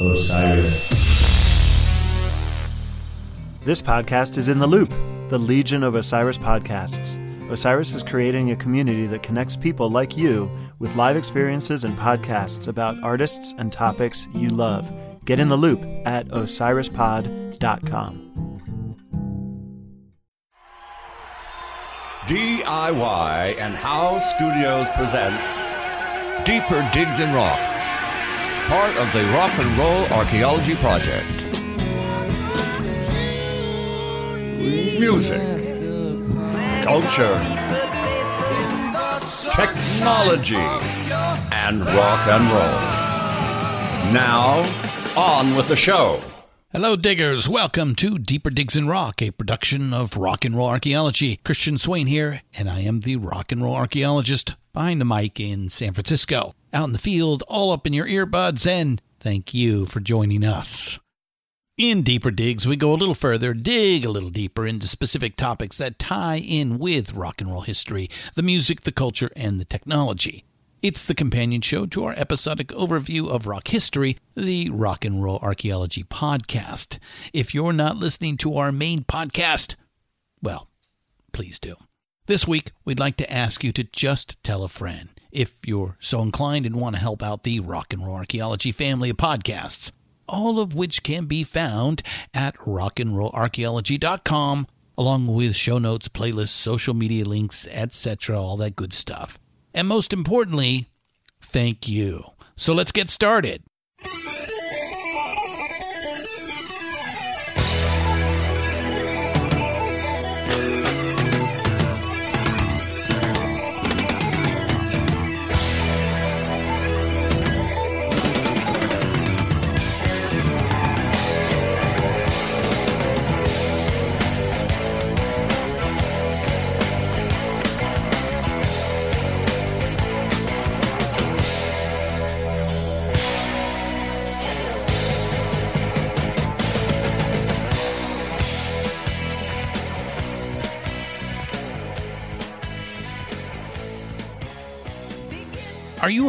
Osiris. This podcast is in the loop, the Legion of Osiris podcasts. Osiris is creating a community that connects people like you with live experiences and podcasts about artists and topics you love. Get in the loop at osirispod.com. DIY and How Studios presents Deeper Digs in Rock, part of the Rock and Roll Archaeology Project. Music, culture, technology, and rock and roll. Now, on with the show. Hello, diggers. Welcome to Deeper Digs in Rock, a production of Rock and Roll Archaeology. Christian Swain here, and I am the rock and roll archaeologist behind the mic in San Francisco. Out in the field, all up in your earbuds, and thank you for joining us. In Deeper Digs, we go a little further, dig a little deeper into specific topics that tie in with rock and roll history, the music, the culture, and the technology. It's the companion show to our episodic overview of rock history, the Rock and Roll Archaeology Podcast. If you're not listening to our main podcast, well, please do. This week, we'd like to ask you to just tell a friend if you're so inclined and want to help out the Rock and Roll Archaeology family of podcasts, all of which can be found at rockandrollarchaeology.com, along with show notes, playlists, social media links, etc., all that good stuff. And most importantly, thank you. So let's get started.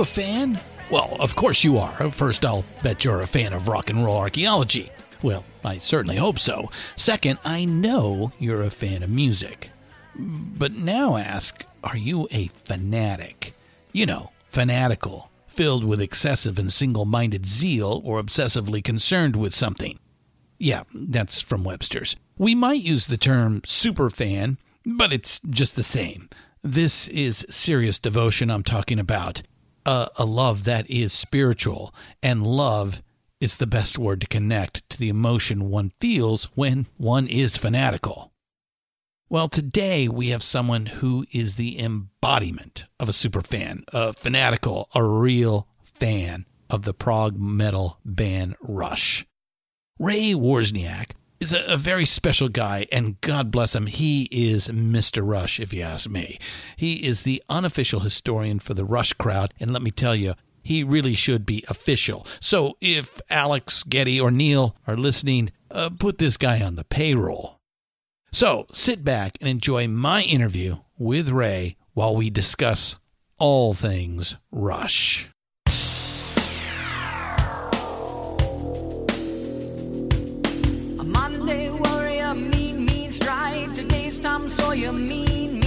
A fan? Well, of course you are. First, I'll bet you're a fan of rock and roll archaeology. Well, I certainly hope so. Second, I know you're a fan of music. But now ask, are you a fanatic? You know, fanatical, filled with excessive and single minded zeal or obsessively concerned with something. Yeah, that's from Webster's. We might use the term superfan, but it's just the same. This is serious devotion I'm talking about a, a love that is spiritual, and love is the best word to connect to the emotion one feels when one is fanatical. Well, today we have someone who is the embodiment of a superfan, a fanatical, a real fan of the prog metal band Rush. Ray Wozniak is a, a, very special guy, and God bless him, he is Mr. Rush, if you ask me. He is the unofficial historian for the Rush crowd, and let me tell you, he really should be official. So if Alex, Geddy, or Neil are listening, uh, put this guy on the payroll. So sit back and enjoy my interview with Ray while we discuss all things Rush. For your mean, mean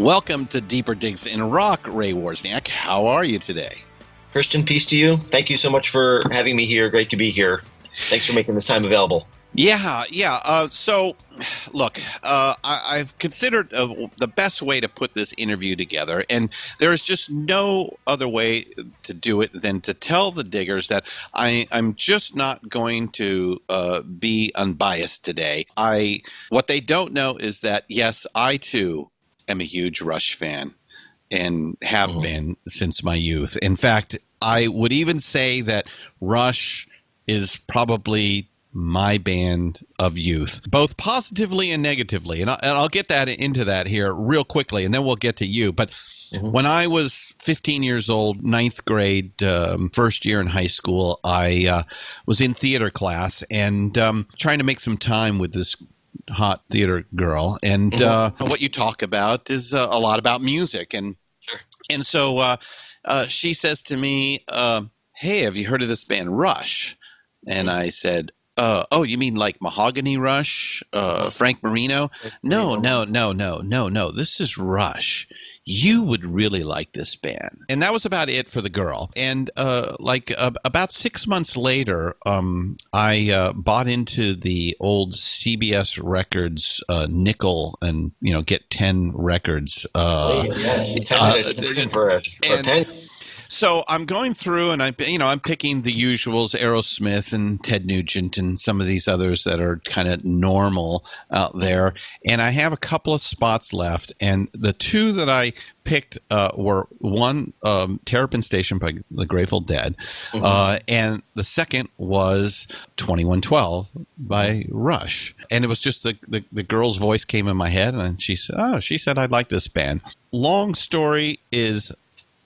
Welcome to Deeper Digs in Rock, Ray Wozniak. How are you today? Christian, peace to you. Thank you so much for having me here. Great to be here. Thanks for making this time available. Yeah, yeah. Uh, so, look, uh, I, have considered uh, the best way to put this interview together, and there is just no other way to do it than to tell the diggers that I, am just not going to uh, be unbiased today. I what they don't know is that yes, I too am a huge Rush fan and have mm-hmm. been since my youth. In fact, I would even say that Rush is probably my band of youth, both positively and negatively. And, I, and I'll get that into that here real quickly, and then we'll get to you. But when I was 15 years old, ninth grade, um, first year in high school, I uh, was in theater class and um, trying to make some time with this hot theater girl. And uh, what you talk about is uh, a lot about music. And and so uh, uh, she says to me, uh, "Hey, have you heard of this band Rush?" And I said, uh, "Oh, you mean like Mahogany Rush, uh, Frank Marino?" No, no, no, no, no, no. This is Rush. You would really like this band, and that was about it for the girl. And uh, like uh, about six months later, um, I uh, bought into the old CBS Records uh, nickel, and you know, get ten records. Uh, Please, yes. Tell uh, me that it's for a, for a and- penny. So I'm going through and I, you know, I'm picking the usuals, Aerosmith and Ted Nugent and some of these others that are kind of normal out there. And I have a couple of spots left. And the two that I picked uh, were one, um, Terrapin Station by the Grateful Dead. Uh, and the second was 2112 by Rush. And it was just the, the, the girl's voice came in my head and she said, oh, she said, I'd like this band. Long story is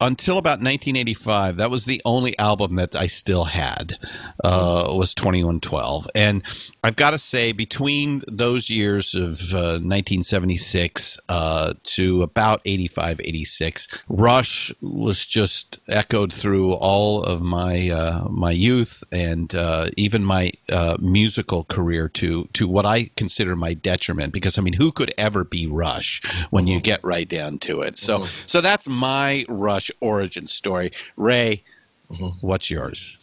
until about 1985, that was the only album that I still had. Uh, was 2112, and I've got to say, between those years of uh, 1976 uh, to about 85, 86, Rush was just echoed through all of my uh, my youth and uh, even my uh, musical career to to what I consider my detriment. Because I mean, who could ever be Rush when you get right down to it? So so that's my Rush origin story. Ray, what's yours?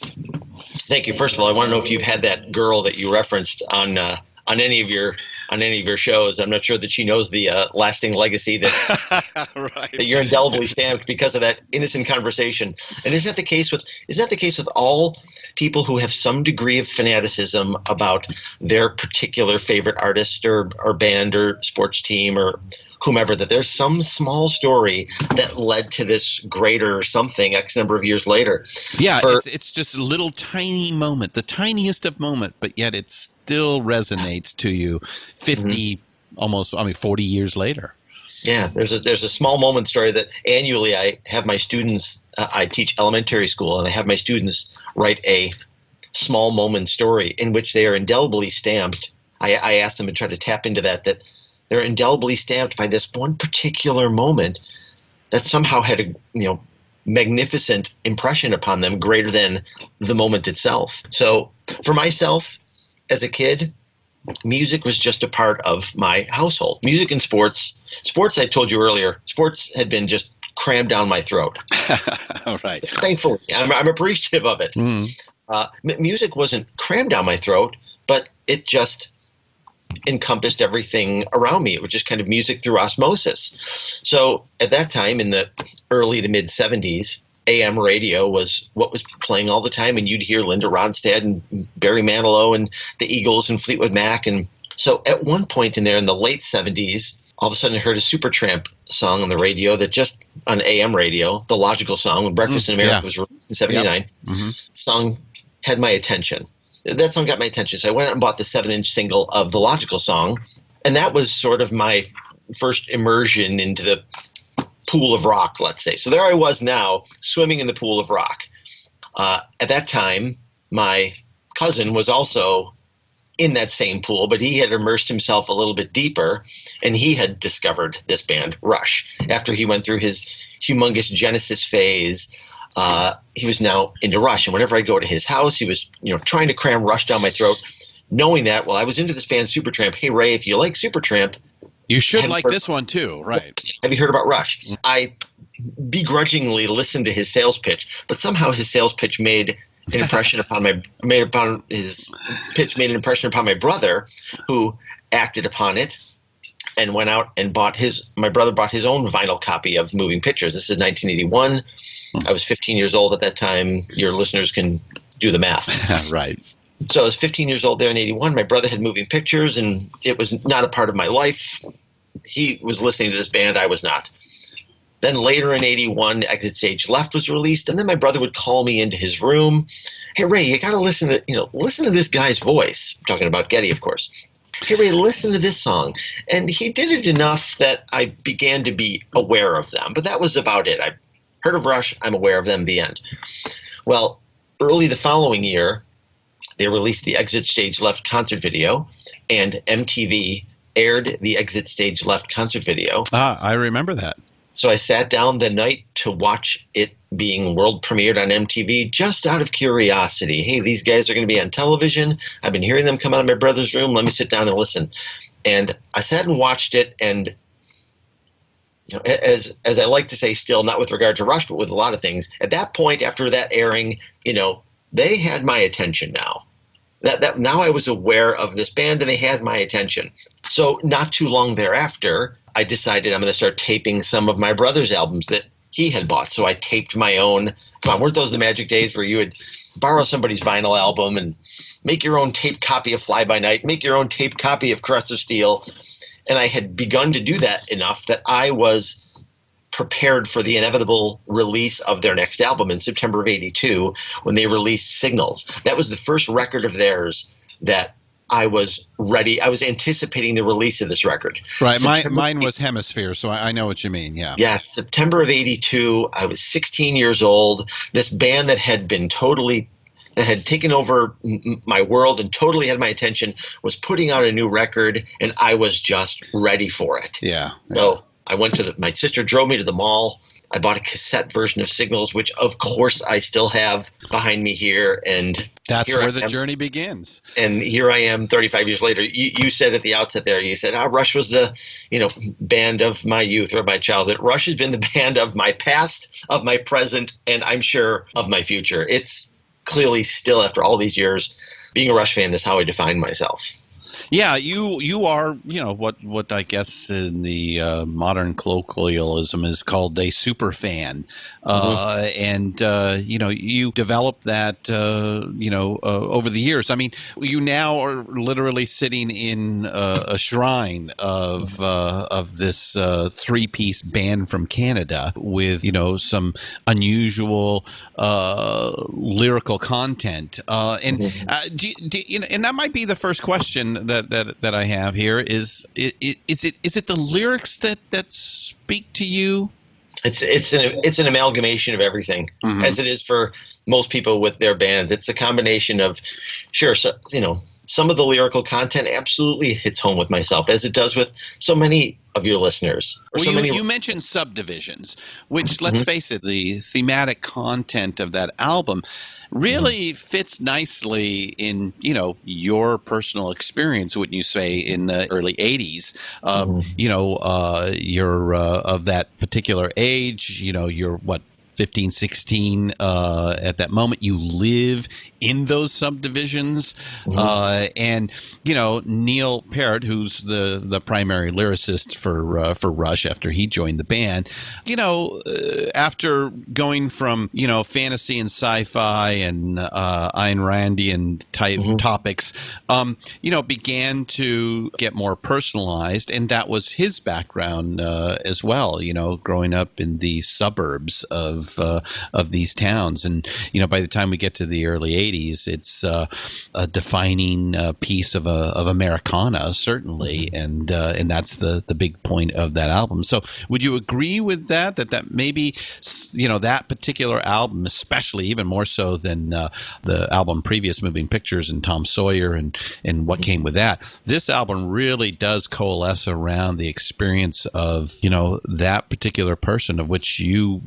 Thank you. First of all, I want to know if you've had that girl that you referenced on uh, on any of your on any of your shows. I'm not sure that she knows the uh, lasting legacy that right. that you're indelibly stamped because of that innocent conversation. And isn't that the case with isn't that the case with all people who have some degree of fanaticism about their particular favorite artist or, or band or sports team or whomever that there's some small story that led to this greater something x number of years later Yeah, For- it's, it's just a little tiny moment, the tiniest of moment, but yet it still resonates to you 50, almost, I mean, 40 years later. Yeah, there's a there's a small moment story that annually I have my students. Uh, I teach elementary school, and I have my students write a small moment story in which they are indelibly stamped. I, I asked them to try to tap into that that they're indelibly stamped by this one particular moment that somehow had a you know magnificent impression upon them greater than the moment itself. So for myself as a kid, music was just a part of my household. Music and sports. Sports, I told you earlier, sports had been just crammed down my throat. All right. Thankfully, I'm, I'm appreciative of it. Mm. Uh, m- music wasn't crammed down my throat, but it just encompassed everything around me. It was just kind of music through osmosis. So at that time, in the early to mid 70s, AM radio was what was playing all the time, and you'd hear Linda Ronstadt and Barry Manilow and the Eagles and Fleetwood Mac. And so at one point in there in the late 70s, all of a sudden I heard a Supertramp song on the radio that just on AM radio, the logical song, when Breakfast in America yeah. was released in 79 Mhm. song had my attention. That song got my attention. So I went out and bought the seven inch single of the Logical song. And that was sort of my first immersion into the pool of rock, let's say. So there I was now, swimming in the pool of rock. Uh, at that time, my cousin was also in that same pool, but he had immersed himself a little bit deeper, and he had discovered this band, Rush. After he went through his humongous Genesis phase, uh, he was now into Rush. And whenever I'd go to his house, he was, you know, trying to cram Rush down my throat. Knowing that, well, I was into this band Supertramp. Hey Ray, if you like Supertramp, You should like heard- this one too, right? have you heard about Rush? I begrudgingly listened to his sales pitch, but somehow his sales pitch made an impression upon my made upon his pitch made an impression upon my brother, who acted upon it and went out and bought his my brother bought his own vinyl copy of Moving Pictures. This is 1981. I was 15 years old at that time. Your listeners can do the math. right. So I was 15 years old there in 81. My brother had moving pictures, and it was not a part of my life. He was listening to this band. I was not. then later in 81, Exit Stage Left was released. And then my brother would call me into his room. Hey, Ray, you got to listen to, you know, listen to this guy's voice. I'm talking about Geddy, of course. Hey, Ray, listen to this song. And he did it enough that I began to be aware of them. But that was about it. I heard of Rush. I'm aware of them. The end. Well, early the following year, they released the Exit Stage Left concert video, and MTV aired the Exit Stage Left concert video. Ah, I remember that. So I sat down the night to watch it being world premiered on MTV just out of curiosity. Hey, these guys are going to be on television. I've been hearing them come out of my brother's room. Let me sit down and listen. And I sat and watched it, and as as I like to say, still not with regard to Rush, but with a lot of things. At that point, after that airing, you know, they had my attention now. That, that now I was aware of this band and they had my attention. So not too long thereafter, I decided I'm going to start taping some of my brother's albums that he had bought. So I taped my own. Come on, weren't those the magic days where you would borrow somebody's vinyl album and make your own tape copy of Fly By Night, make your own tape copy of Caress of Steel, and I had begun to do that enough that I was prepared for the inevitable release of their next album in September of 82 when they released Signals. That was the first record of theirs that I was ready. I was anticipating the release of this record. Right. My, mine was Hemisphere, so I, I know what you mean. Yeah. Yes, September of 82. I was 16 years old. This band that had been totally that had taken over my world and totally had my attention was putting out a new record and I was just ready for it. Yeah. So I went to the, my sister drove me to the mall. I bought a cassette version of Signals, which of course I still have behind me here. And That's here where the journey begins. And here I am, 35 years later. You, you said at the outset there, you said, "Ah, Rush was the, you know, band of my youth or my childhood." Rush has been the band of my past, of my present, and I'm sure of my future. It's clearly still after all these years, being a Rush fan is how I define myself. Yeah, you you are you know what what I guess in the uh, modern colloquialism is called a super fan, uh, and uh, you know you develop that uh, you know uh, over the years. I mean, you now are literally sitting in uh, a shrine of uh, of this uh, three piece band from Canada with you know some unusual uh, lyrical content, uh, and uh, do, do, you know, and that might be the first question that that, that I have here is is it is it the lyrics that that speak to you? It's it's an it's an amalgamation of everything, mm-hmm. as it is for most people with their bands. It's a combination of, sure, so, you know, some of the lyrical content absolutely hits home with myself, as it does with so many of your listeners. Or Well, so you, many, you mentioned subdivisions, which let's face it, the thematic content of that album really fits nicely in you know your personal experience. Wouldn't you say in the early '80s? Uh, You know, uh, you're uh, of that particular age. You know, you're what. 15, 16 uh, at that moment. You live in those subdivisions. Uh, and, you know, Neil Peart, who's the, the primary lyricist for, uh, for Rush after he joined the band, you know, uh, after going from, you know, fantasy and sci fi and uh, Ayn Randian type topics, um, you know, began to get more personalized. And that was his background uh, as well, you know, growing up in the suburbs of uh, of these towns. And you know, by the time we get to the early '80s, it's uh, a defining uh, piece of a, of Americana, certainly, and uh, and that's the the big point of that album. So, would you agree with that? That that maybe you know that particular album, especially even more so than uh, the album previous, Moving Pictures and Tom Sawyer and and what came with that. This album really does coalesce around the experience of you know that particular person of which you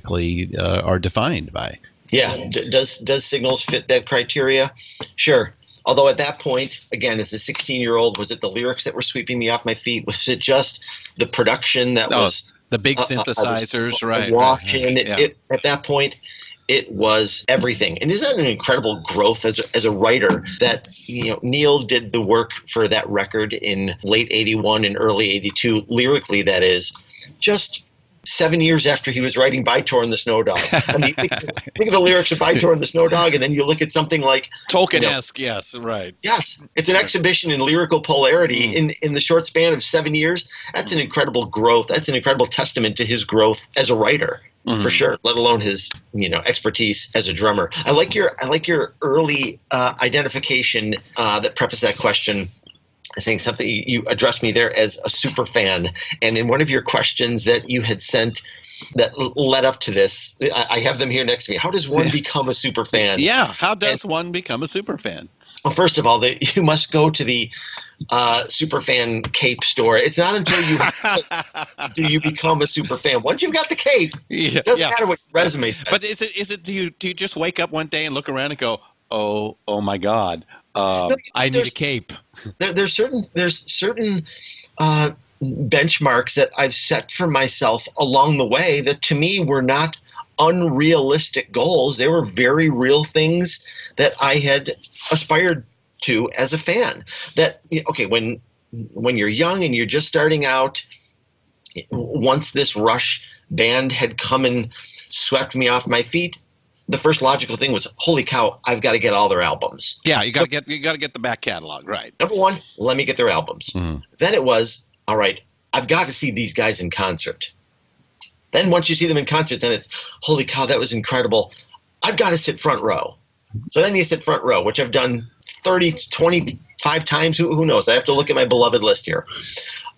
demographically uh, are defined by. yeah, d- does does Signals fit that criteria? Sure. Although at that point, again, as a 16 year old, was it the lyrics that were sweeping me off my feet? Was it just the production that Oh, was the big uh, uh, synthesizers, right? awash right, in right, it, yeah. it at that point it was everything and isn't that an incredible growth as a, as a writer that you know neil did the work for that record in late 81 and early 82 lyrically that is just seven years after he was writing By-Tor and the Snow Dog. I mean, think, think of the lyrics of By-Tor and the Snow Dog, and then you look at something like Tolkien-esque, yes, right. Yes, it's an exhibition in lyrical polarity in, in the short span of seven years. That's an incredible growth. That's an incredible testament to his growth as a writer, for sure. Let alone his you know expertise as a drummer. I like your I like your early uh, identification uh, that prefaced that question. Saying something you addressed me there as a super fan, and in one of your questions that you had sent that led up to this, I have them here next to me. How does one become a super fan? Yeah, how does one become a super fan? Well, first of all, the, you must go to the uh, superfan cape store. It's not until you do you become a super fan. Once you've got the cape, Yeah, it doesn't yeah. matter what your resume says. But is it is it do you do you just wake up one day and look around and go, oh oh my god, No, I need a cape. there, there's certain there's certain uh, benchmarks that I've set for myself along the way that to me were not unrealistic goals. They were very real things that I had aspired to as a fan. That okay, when when you're young and you're just starting out, once this Rush band had come and swept me off my feet, the first logical thing was, "Holy cow! I've got to get all their albums." Yeah, you got to get you got to get the back catalog right. Number one, let me get their albums. Then it was, all right, I've got to see these guys in concert. Then once you see them in concert, then it's, holy cow, that was incredible. I've got to sit front row. So then you sit front row, which I've done 30, 25 times. Who, who knows? I have to look at my beloved list here.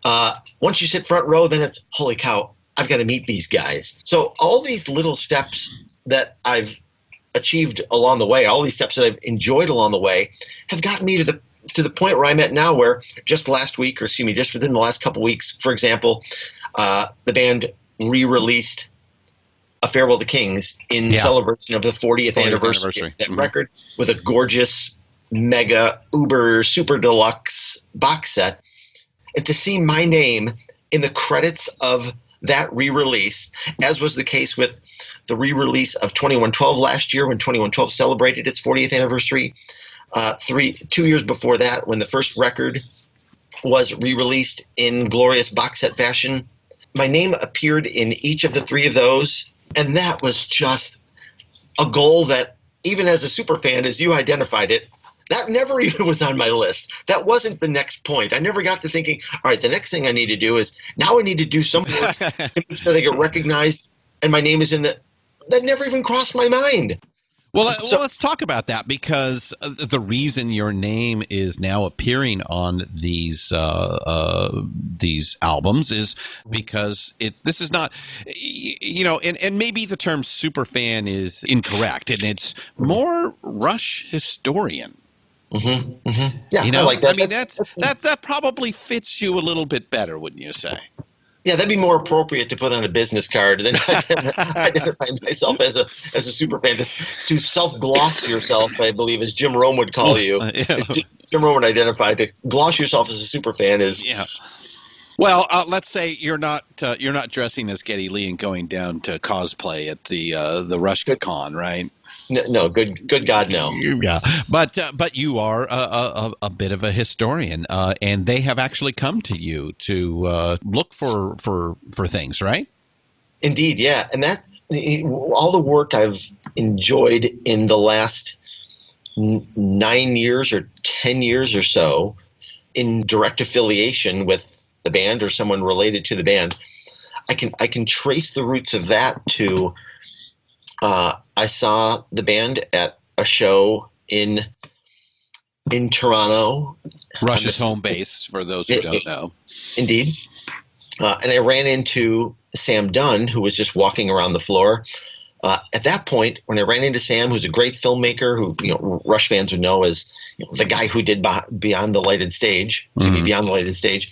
Uh, once you sit front row, then it's, holy cow, I've got to meet these guys. So all these little steps that I've achieved along the way, all these steps that I've enjoyed along the way, have gotten me to the to the point where I'm at now, where just last week, or excuse me, just within the last couple weeks, for example, uh, the band re-released "A Farewell to Kings" in Yeah. celebration of the 40th, 40th anniversary, anniversary. of that Mhm. record with a gorgeous, mega, uber, super deluxe box set, and to see my name in the credits of that re-release, as was the case with the re-release of 2112 last year when 2112 celebrated its 40th anniversary. Uh, three, two years before that, when the first record was re-released in glorious box set fashion, my name appeared in each of the three of those, and that was just a goal that, even as a super fan, as you identified it, that never even was on my list. That wasn't the next point. I never got to thinking, all right, the next thing I need to do is now I need to do some work so they get recognized and my name is in the. That never even crossed my mind. Well, uh, So- well, let's talk about that because uh, the reason your name is now appearing on these uh, uh, these albums is because it. This is not, you know, and, and maybe the term super fan is incorrect, and it's more Rush historian. Yeah, You know, I like that. I mean, that's that that probably fits you a little bit better, wouldn't you say? Yeah, that'd be more appropriate to put on a business card than identify myself as a as a super fan. To, self gloss yourself, I believe, as Jim Rome would call you. Uh, yeah. Jim Rome would identify to gloss yourself as a super fan is Yeah. Well, uh, let's say you're not uh, you're not dressing as Geddy Lee and going down to cosplay at the uh, the Rush Con, right? No, no good good God no. Yeah, but uh, but you are a, a, a- bit of a historian, uh, and they have actually come to you to uh, look for for for things, right? Indeed, yeah, and that all the work I've enjoyed in the last n- nine years or ten years or so in direct affiliation with the band or someone related to the band, I can I can trace the roots of that to. Uh, I saw the band at a show in in Toronto, Rush's home base, for those who Yeah, don't know. Indeed. Uh, and I ran into Sam Dunn, who was just walking around the floor. Uh, at that point, when I ran into Sam, who's a great filmmaker, who you know Rush fans would know as you know, the guy who did Beyond the Lighted Stage, me, Beyond the Lighted Stage.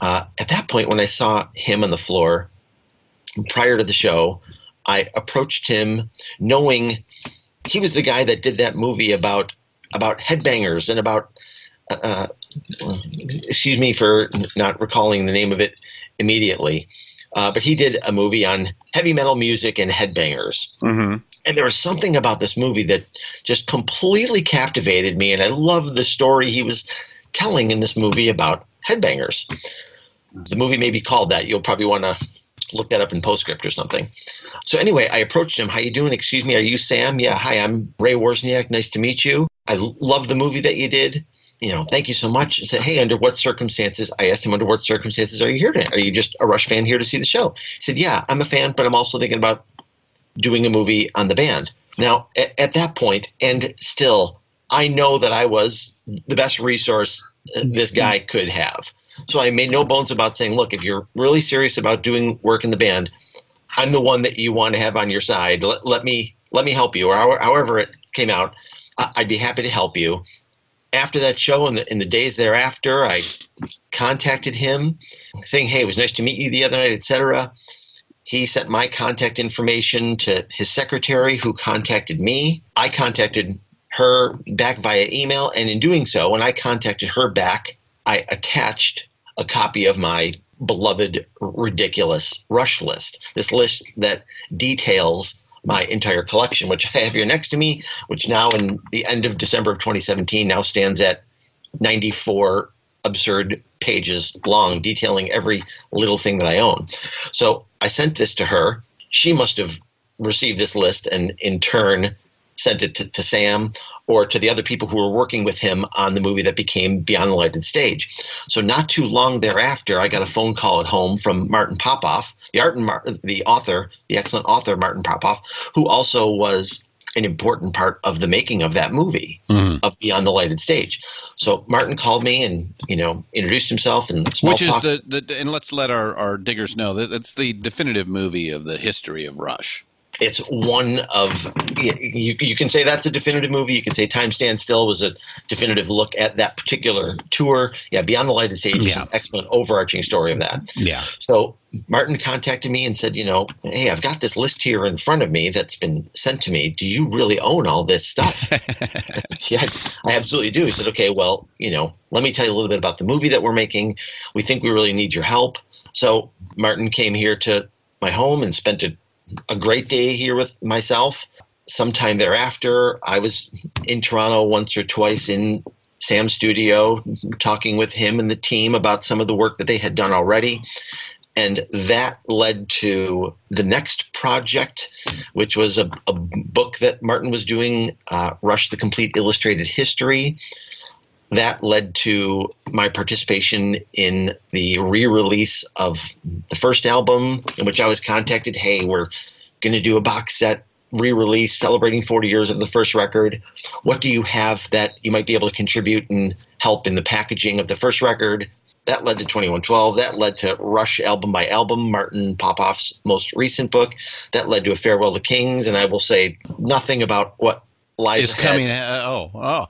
Uh, at that point, when I saw him on the floor prior to the show, I approached him, knowing he was the guy that did that movie about about headbangers and about uh, excuse me for not recalling the name of it immediately, uh, but he did a movie on heavy metal music and headbangers. Mm-hmm. And there was something about this movie that just completely captivated me, and I loved the story he was telling in this movie about headbangers. The movie may be called that. You'll probably want to just look that up in Postscript or something. So anyway, I approached him. How you doing? Excuse me, are you Sam? Yeah, hi, I'm Ray Wozniak. Nice to meet you. I love the movie that you did. You know, thank you so much. I said, hey, under what circumstances? I asked him, under what circumstances are you here today? Are you just a Rush fan here to see the show? He said, yeah, I'm a fan, but I'm also thinking about doing a movie on the band. Now, at, at that point, and still, I know that I was the best resource uh, this guy could have. So I made no bones about saying, look, if you're really serious about doing work in the band, I'm the one that you want to have on your side. Let, let me let me help you, or how, however it came out. I'd be happy to help you. After that show and the, in the days thereafter, I contacted him, saying, "Hey, it was nice to meet you the other night, etc." He sent my contact information to his secretary, who contacted me. I contacted her back via email, and in doing so, when I contacted her back, I attached a copy of my beloved, ridiculous Rush list. This list that details my entire collection, which I have here next to me, which now in the end of December of 2017 now stands at 94 absurd pages long, detailing every little thing that I own. So I sent this to her. She must have received this list and in turn sent it to, to Sam or to the other people who were working with him on the movie that became Beyond the Lighted Stage. So not too long thereafter, I got a phone call at home from Martin Popoff, the art and Mar- the author, the excellent author Martin Popoff, who also was an important part of the making of that movie mm-hmm. of Beyond the Lighted Stage. So Martin called me and you know introduced himself and Which is talk. the, the and let's let our, our diggers know that it's the definitive movie of the history of Rush. It's one of you, you can say that's a definitive movie you can say time stands still was a definitive look at that particular tour yeah beyond the lighted stage is Yeah. an excellent overarching story of that Yeah. so martin contacted me and said you know hey i've got this list here in front of me that's been sent to me do you really own all this stuff I said, yeah, I absolutely do. He said, okay, well, you know, let me tell you a little bit about the movie that we're making. We think we really need your help. So Martin came here to my home and spent a, a great day here with myself. Sometime thereafter, I was in Toronto once or twice in Sam's studio, talking with him and the team about some of the work that they had done already. And that led to the next project, which was a, a book that Martin was doing, uh, Rush the Complete Illustrated History. That led to my participation in the re release of the first album, in which I was contacted hey, we're going to do a box set re release celebrating 40 years of the first record. What do you have that you might be able to contribute and help in the packaging of the first record? That led to 2112. That led to Rush album by album, Martin Popoff's most recent book. That led to a Farewell to Kings. And I will say nothing about what lies Is ahead. coming. Uh, oh, oh.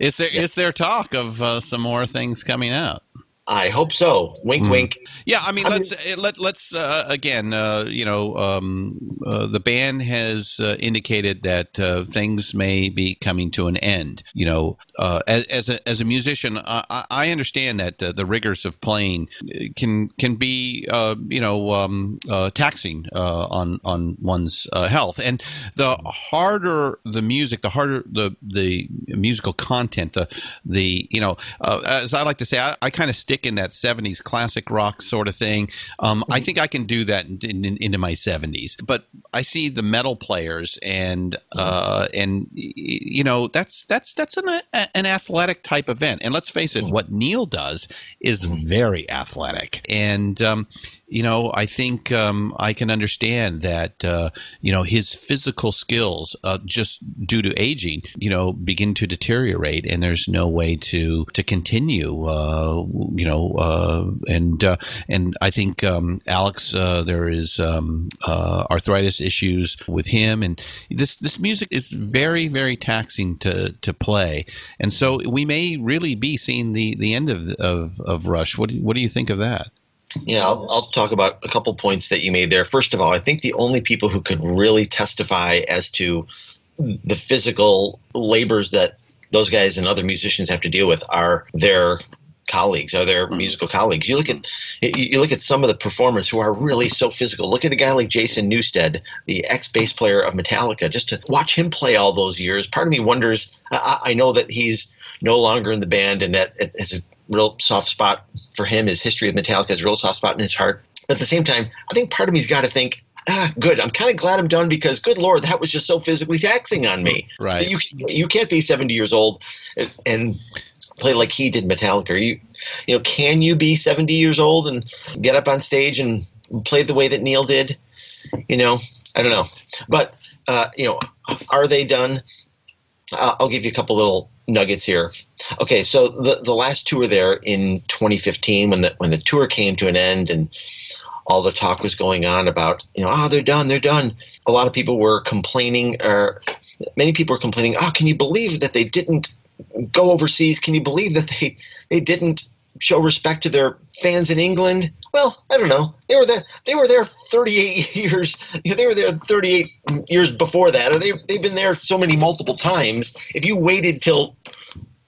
Is there is there talk of uh, some more things coming out? I hope so. Wink, wink. Yeah, I mean, I let's uh, let let's uh, again. Uh, you know, um, uh, the band has uh, indicated that uh, things may be coming to an end. You know, uh, as as a, as a musician, I, I- I understand that uh, the rigors of playing can can be uh, you know um, uh, taxing uh, on on one's uh, health, and the harder the music, the harder the the musical content, the the you know, uh, as I like to say, I, I kind of stick in that '70s classic rock sort of thing. Um, I think I can do that in, in, into my '70s, but I see the metal players and uh, and you know that's that's that's an an athletic type event. And let's face it, what Neil does is very athletic, and um, you know I think um, I can understand that uh, you know his physical skills uh, just due to aging, you know, begin to deteriorate, and there's no way to to continue. Uh, you know, uh, and uh, and I think um, Alex, uh, there is um, arthritis issues with him, and this this music is very very taxing to to play, and so we may really be seeing the the end of of, of Rush. What do what do you think of that? Yeah, I'll, I'll talk about a couple points that you made there. First of all, I think the only people who could really testify as to the physical labors that those guys and other musicians have to deal with are their colleagues, are their mm-hmm. musical colleagues. You look at you look at some of the performers who are really so physical. Look at a guy like Jason Newsted, the ex bass player of Metallica. Just to watch him play all those years, part of me wonders. I, I know that he's no longer in the band, and that a real soft spot for him. His history of Metallica is a real soft spot in his heart. at the same time, I think part of me's got to think, ah, good. I'm kind of glad I'm done because, good lord, that was just so physically taxing on me. Right. You you can't be 70 years old and, and play like he did Metallica. You you know, can you be 70 years old and get up on stage and play the way that Neil did? You know, I don't know. But uh, you know, are they done? Uh, I'll give you a couple little nuggets here. Okay, so the the last tour there in 2015, when the when the tour came to an end and all the talk was going on about you know oh they're done they're done. A lot of people were complaining, or many people were complaining. Oh, can you believe that they didn't go overseas? Can you believe that they they didn't show respect to their fans in England? Well, I don't know. They were there. They were there 38 years. You know, they were there 38 years before that, or they they've been there so many multiple times. If you waited till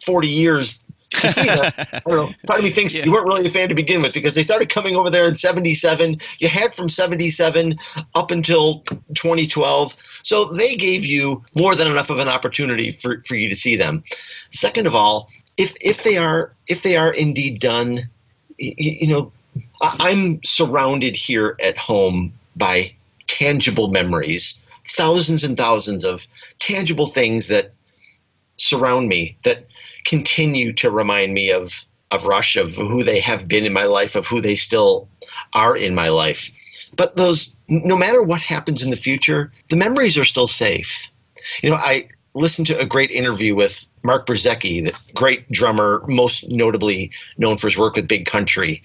40 years to see them, I don't know. Part of me thinks you weren't really a fan to begin with because they started coming over there in 77. You had from 77 up until 2012. So they gave you more than enough of an opportunity for, for you to see them. Second of all, if if they are if they are indeed done, you, you know, I- I'm surrounded here at home by tangible memories, thousands and thousands of tangible things that surround me that continue to remind me of of Rush, of who they have been in my life, of who they still are in my life. But those, no matter what happens in the future, the memories are still safe. You know, I listened to a great interview with Mark Brzezicki, the great drummer, most notably known for his work with Big Country,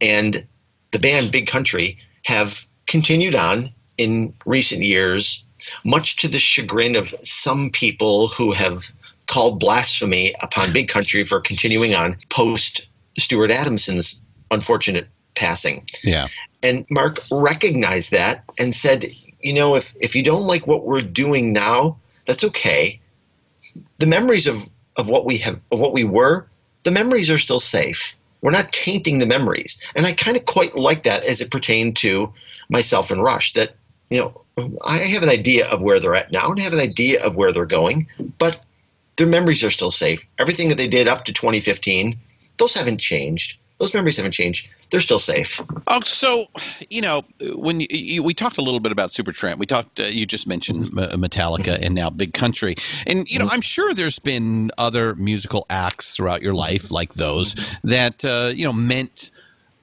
and the band Big Country have continued on in recent years, much to the chagrin of some people who have called blasphemy upon Big Country for continuing on post Stuart Adamson's unfortunate passing. Yeah. And Mark recognized that and said, you know, if, if you don't like what we're doing now, that's okay. The memories of, of what we have of what we were, the memories are still safe. We're not tainting the memories. And I kind of quite like that as it pertained to myself and Rush, that, you know, I have an idea of where they're at now and have an idea of where they're going, but their memories are still safe. Everything that they did up to 2015, those haven't changed. Those memories haven't changed. They're still safe. Oh, so you know when you, you, we talked a little bit about Supertramp, we talked. Uh, you just mentioned Mm-hmm. M- Metallica and now Big Country, and you know I'm sure there's been other musical acts throughout your life like those Mm-hmm. that uh, you know meant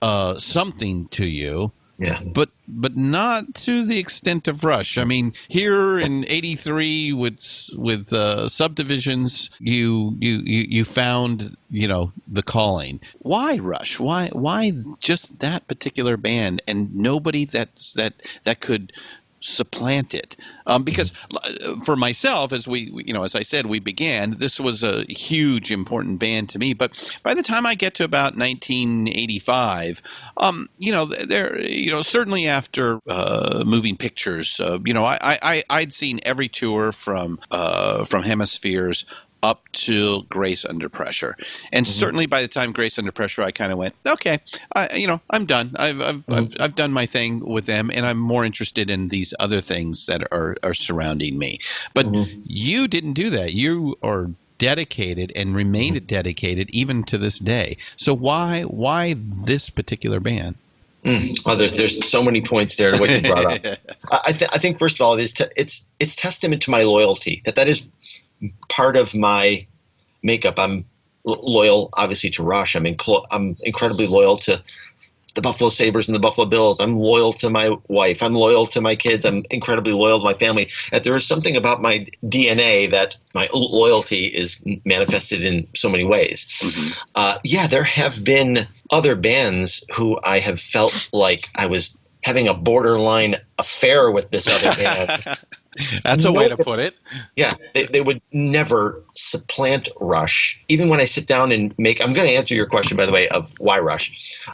uh, something to you. Yeah. but but not to the extent of Rush. I mean, here in '83 with with uh, subdivisions, you you you you found you know the calling. Why Rush? Why why just that particular band and nobody that that that could supplant it um, because uh, for myself as we you know as i said we began this was a huge important band to me. But by the time i get to about 1985 um, you know there you know certainly after uh, moving pictures uh, you know I, I i'd seen every tour from uh, from hemispheres up to Grace Under Pressure, and mm-hmm. certainly by the time Grace Under Pressure, I kind of went, okay, I, you know, I'm done. I've I've, mm-hmm. I've I've done my thing with them, and I'm more interested in these other things that are are surrounding me. But mm-hmm. you didn't do that. You are dedicated and remained dedicated even to this day. So why why this particular band? Mm. Oh, there's there's so many points there to what you brought up. I, I, th- I think first of all, it is te- it's it's testament to my loyalty that that is part of my makeup. I'm loyal, obviously, to Rush. I'm incl- I'm incredibly loyal to the Buffalo Sabres and the Buffalo Bills. I'm loyal to my wife. I'm loyal to my kids. I'm incredibly loyal to my family. That there is something about my DNA that my loyalty is manifested in so many ways. Uh, yeah, there have been other bands who I have felt like I was having a borderline affair with this other band. That's a way to put it. Yeah, they, they would never supplant Rush. Even when I sit down and make, I'm going to answer your question, by the way, of why Rush.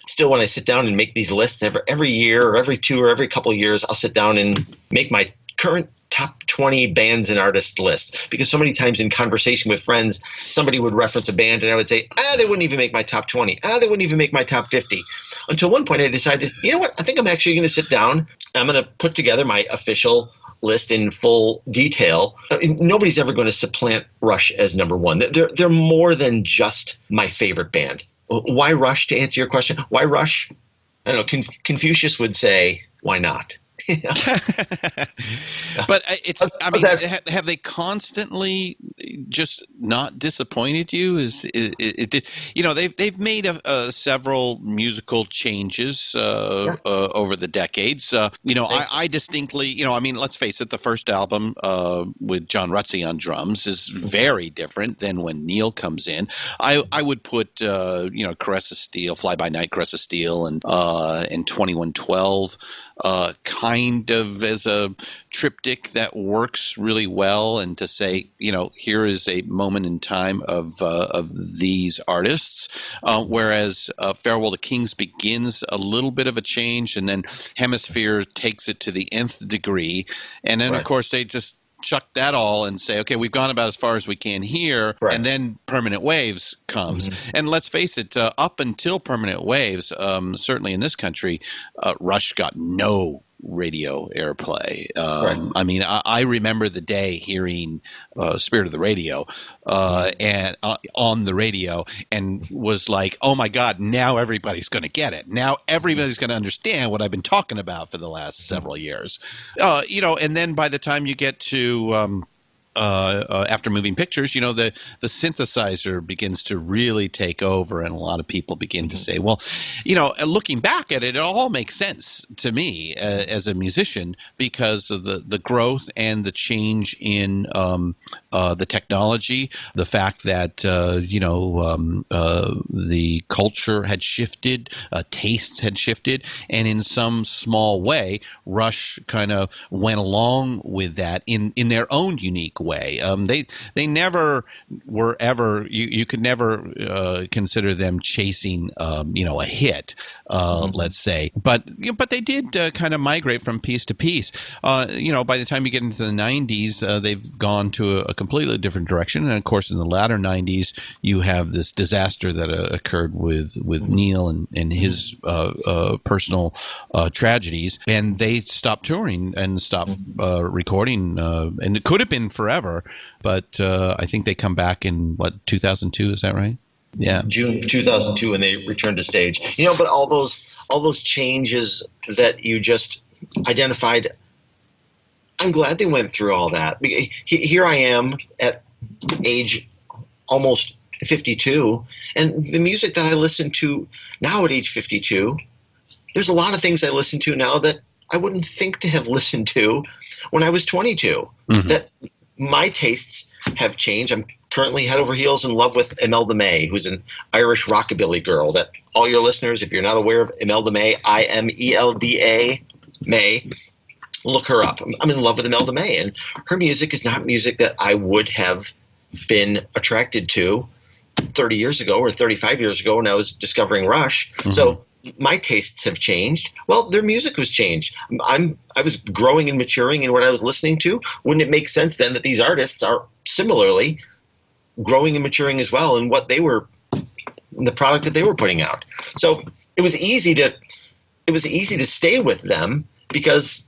Still, when I sit down and make these lists every, every year or every two or every couple of years, I'll sit down and make my current top 20 bands and artists list. Because so many times in conversation with friends, somebody would reference a band and I would say, ah, they wouldn't even make my top 20. Ah, they wouldn't even make my top 50. Until one point I decided, you know what? I think I'm actually going to sit down. I'm going to put together my official list in full detail. I mean, nobody's ever going to supplant Rush as number one. They're they're more than just my favorite band. Why Rush? To answer your question, why Rush? I don't know. Con- Confucius would say, "Why not?" but uh, it's i mean have, they constantly just not disappointed you? Is it, it, it you know they've they've made a, uh several musical changes uh, uh, over the decades. Uh, you know I, I distinctly you know i mean let's face it the first album uh, with john rutsey on drums is very different than when neil comes in. I i would put uh, you know caress of steel fly by night caress of steel and uh and 2112 uh, kind of as a triptych that works really well, and to say, you know, here is a moment in time of uh, of these artists, uh, whereas uh, Farewell to Kings begins a little bit of a change, and then Hemisphere takes it to the nth degree, and then of course they just chuck that all and say, okay, we've gone about as far as we can here, Right. and then Permanent Waves comes. And let's face it, uh, up until Permanent Waves, um, certainly in this country, uh, Rush got no radio airplay. Um, Right. I mean, I, I remember the day hearing uh, Spirit of the Radio uh, and uh, on the radio, and was like, "Oh my God! Now everybody's going to get it. Now everybody's going to understand what I've been talking about for the last several years." Uh, you know, and then by the time you get to um, uh, uh, after moving pictures, you know, the the synthesizer begins to really take over, and a lot of people begin to say, "Well, you know, uh, looking back at it, it all makes sense to me uh, as a musician because of the the growth and the change in um, uh, the technology, the fact that uh, you know um, uh, the culture had shifted, uh, tastes had shifted, and in some small way, Rush kind of went along with that in in their own unique way. Um, they they never were ever you, you could never uh, consider them chasing um, you know a hit, uh, let's say, but you know, but they did uh, kind of migrate from piece to piece. Uh, you know, by the time you get into the '90s, uh, they've gone to a, a completely different direction, and of course, in the latter '90s, you have this disaster that uh, occurred with with Neil and and his uh, uh, personal uh, tragedies, and they stopped touring and stopped uh, recording, uh, and it could have been forever, but uh, I think they come back in what 2002. Is that right? Yeah. June 2002 when they returned to stage. You know, but all those all those changes that you just identified, I'm glad they went through all that. He- Here I am at age almost 52, and the music that I listen to now at age 52, there's a lot of things I listen to now that I wouldn't think to have listened to when I was 22. That my tastes have changed. I'm currently head over heels in love with Imelda May, who's an Irish rockabilly girl. That all your listeners, if you're not aware of Imelda May, I M E L D A May, look her up. I'm- I'm in love with Imelda May, and her music is not music that I would have been attracted to 30 years ago or 35 years ago when I was discovering Rush. Mm-hmm. So my tastes have changed. Well, their music was changed. I'm I was growing and maturing in what I was listening to. Wouldn't it make sense then that these artists are similarly growing and maturing as well in what they were the product that they were putting out? So it was easy to it was easy to stay with them because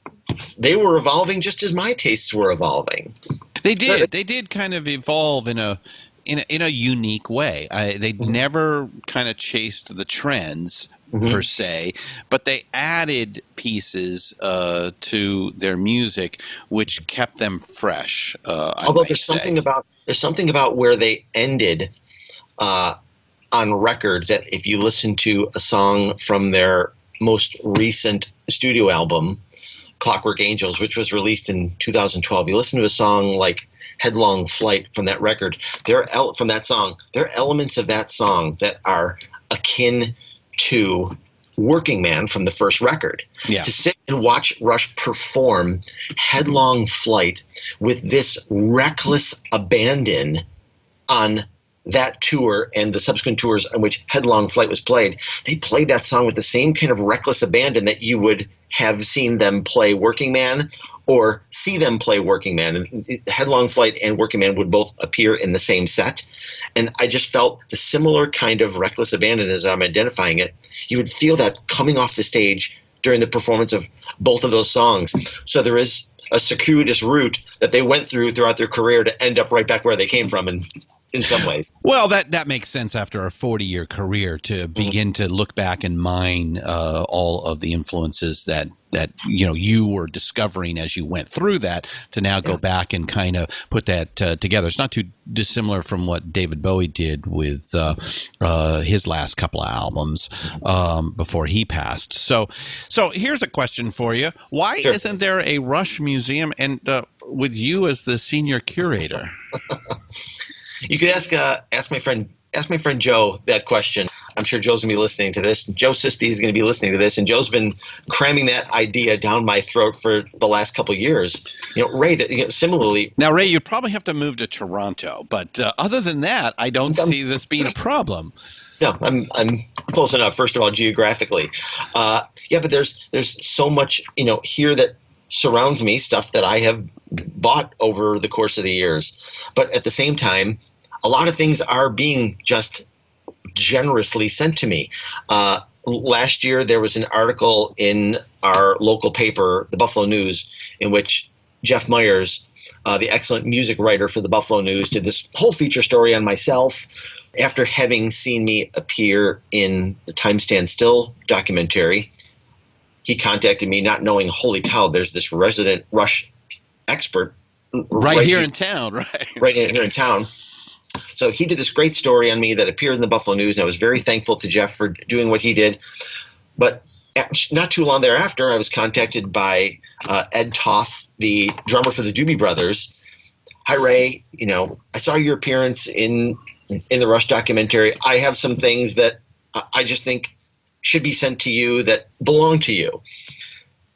they were evolving just as my tastes were evolving. They did. They did kind of evolve in a in a, in a unique way. I, they mm-hmm. never kind of chased the trends per se, but they added pieces uh, to their music which kept them fresh. Uh, Although there's say. something about there's something about where they ended uh, on records that if you listen to a song from their most recent studio album, Clockwork Angels, which was released in 2012, you listen to a song like Headlong Flight from that record. There are el- from that song. There are elements of that song that are akin to Working Man from the first record. Yeah. To sit and watch Rush perform Headlong Flight with this reckless abandon on that tour and the subsequent tours on which Headlong Flight was played, they played that song with the same kind of reckless abandon that you would have seen them play Working Man or see them play Working Man. And Headlong Flight and Working Man would both appear in the same set. And I just felt the similar kind of reckless abandon as I'm identifying it. You would feel that coming off the stage during the performance of both of those songs. So there is a circuitous route that they went through throughout their career to end up right back where they came from. And in some ways. Well, that that makes sense after a forty-year career to begin to look back and mine uh, all of the influences that that you know you were discovering as you went through that. To now go back and kind of put that uh, together. It's not too dissimilar from what David Bowie did with uh, uh, his last couple of albums um, before he passed. So, so here's a question for you: Why Sure. isn't there a Rush museum and uh, with you as the senior curator? You could ask uh, ask my friend ask my friend Joe that question. I'm sure Joe's gonna be listening to this. Joe Sisti is gonna be listening to this, and Joe's been cramming that idea down my throat for the last couple of years. You know, Ray. That you know, similarly, Now, Ray, you'd probably have to move to Toronto, but uh, other than that, I don't see this being a problem. No, I'm I'm close enough. First of all, geographically, uh, yeah, but there's there's so much you know here that surrounds me, stuff that I have bought over the course of the years. But at the same time, a lot of things are being just generously sent to me. Uh, last year, there was an article in our local paper, the Buffalo News, in which Jeff Miers, uh, the excellent music writer for the Buffalo News, did this whole feature story on myself. After having seen me appear in the Time Stand Still documentary, he contacted me, not knowing, holy cow, there's this resident Rush expert Right, here in town, right? right here in town. So he did this great story on me that appeared in the Buffalo News, and I was very thankful to Jeff for doing what he did. But not too long thereafter, I was contacted by uh, Ed Toth, the drummer for the Doobie Brothers. Hi Ray, you know I saw your appearance in in the Rush documentary. I have some things that I just think should be sent to you that belong to you.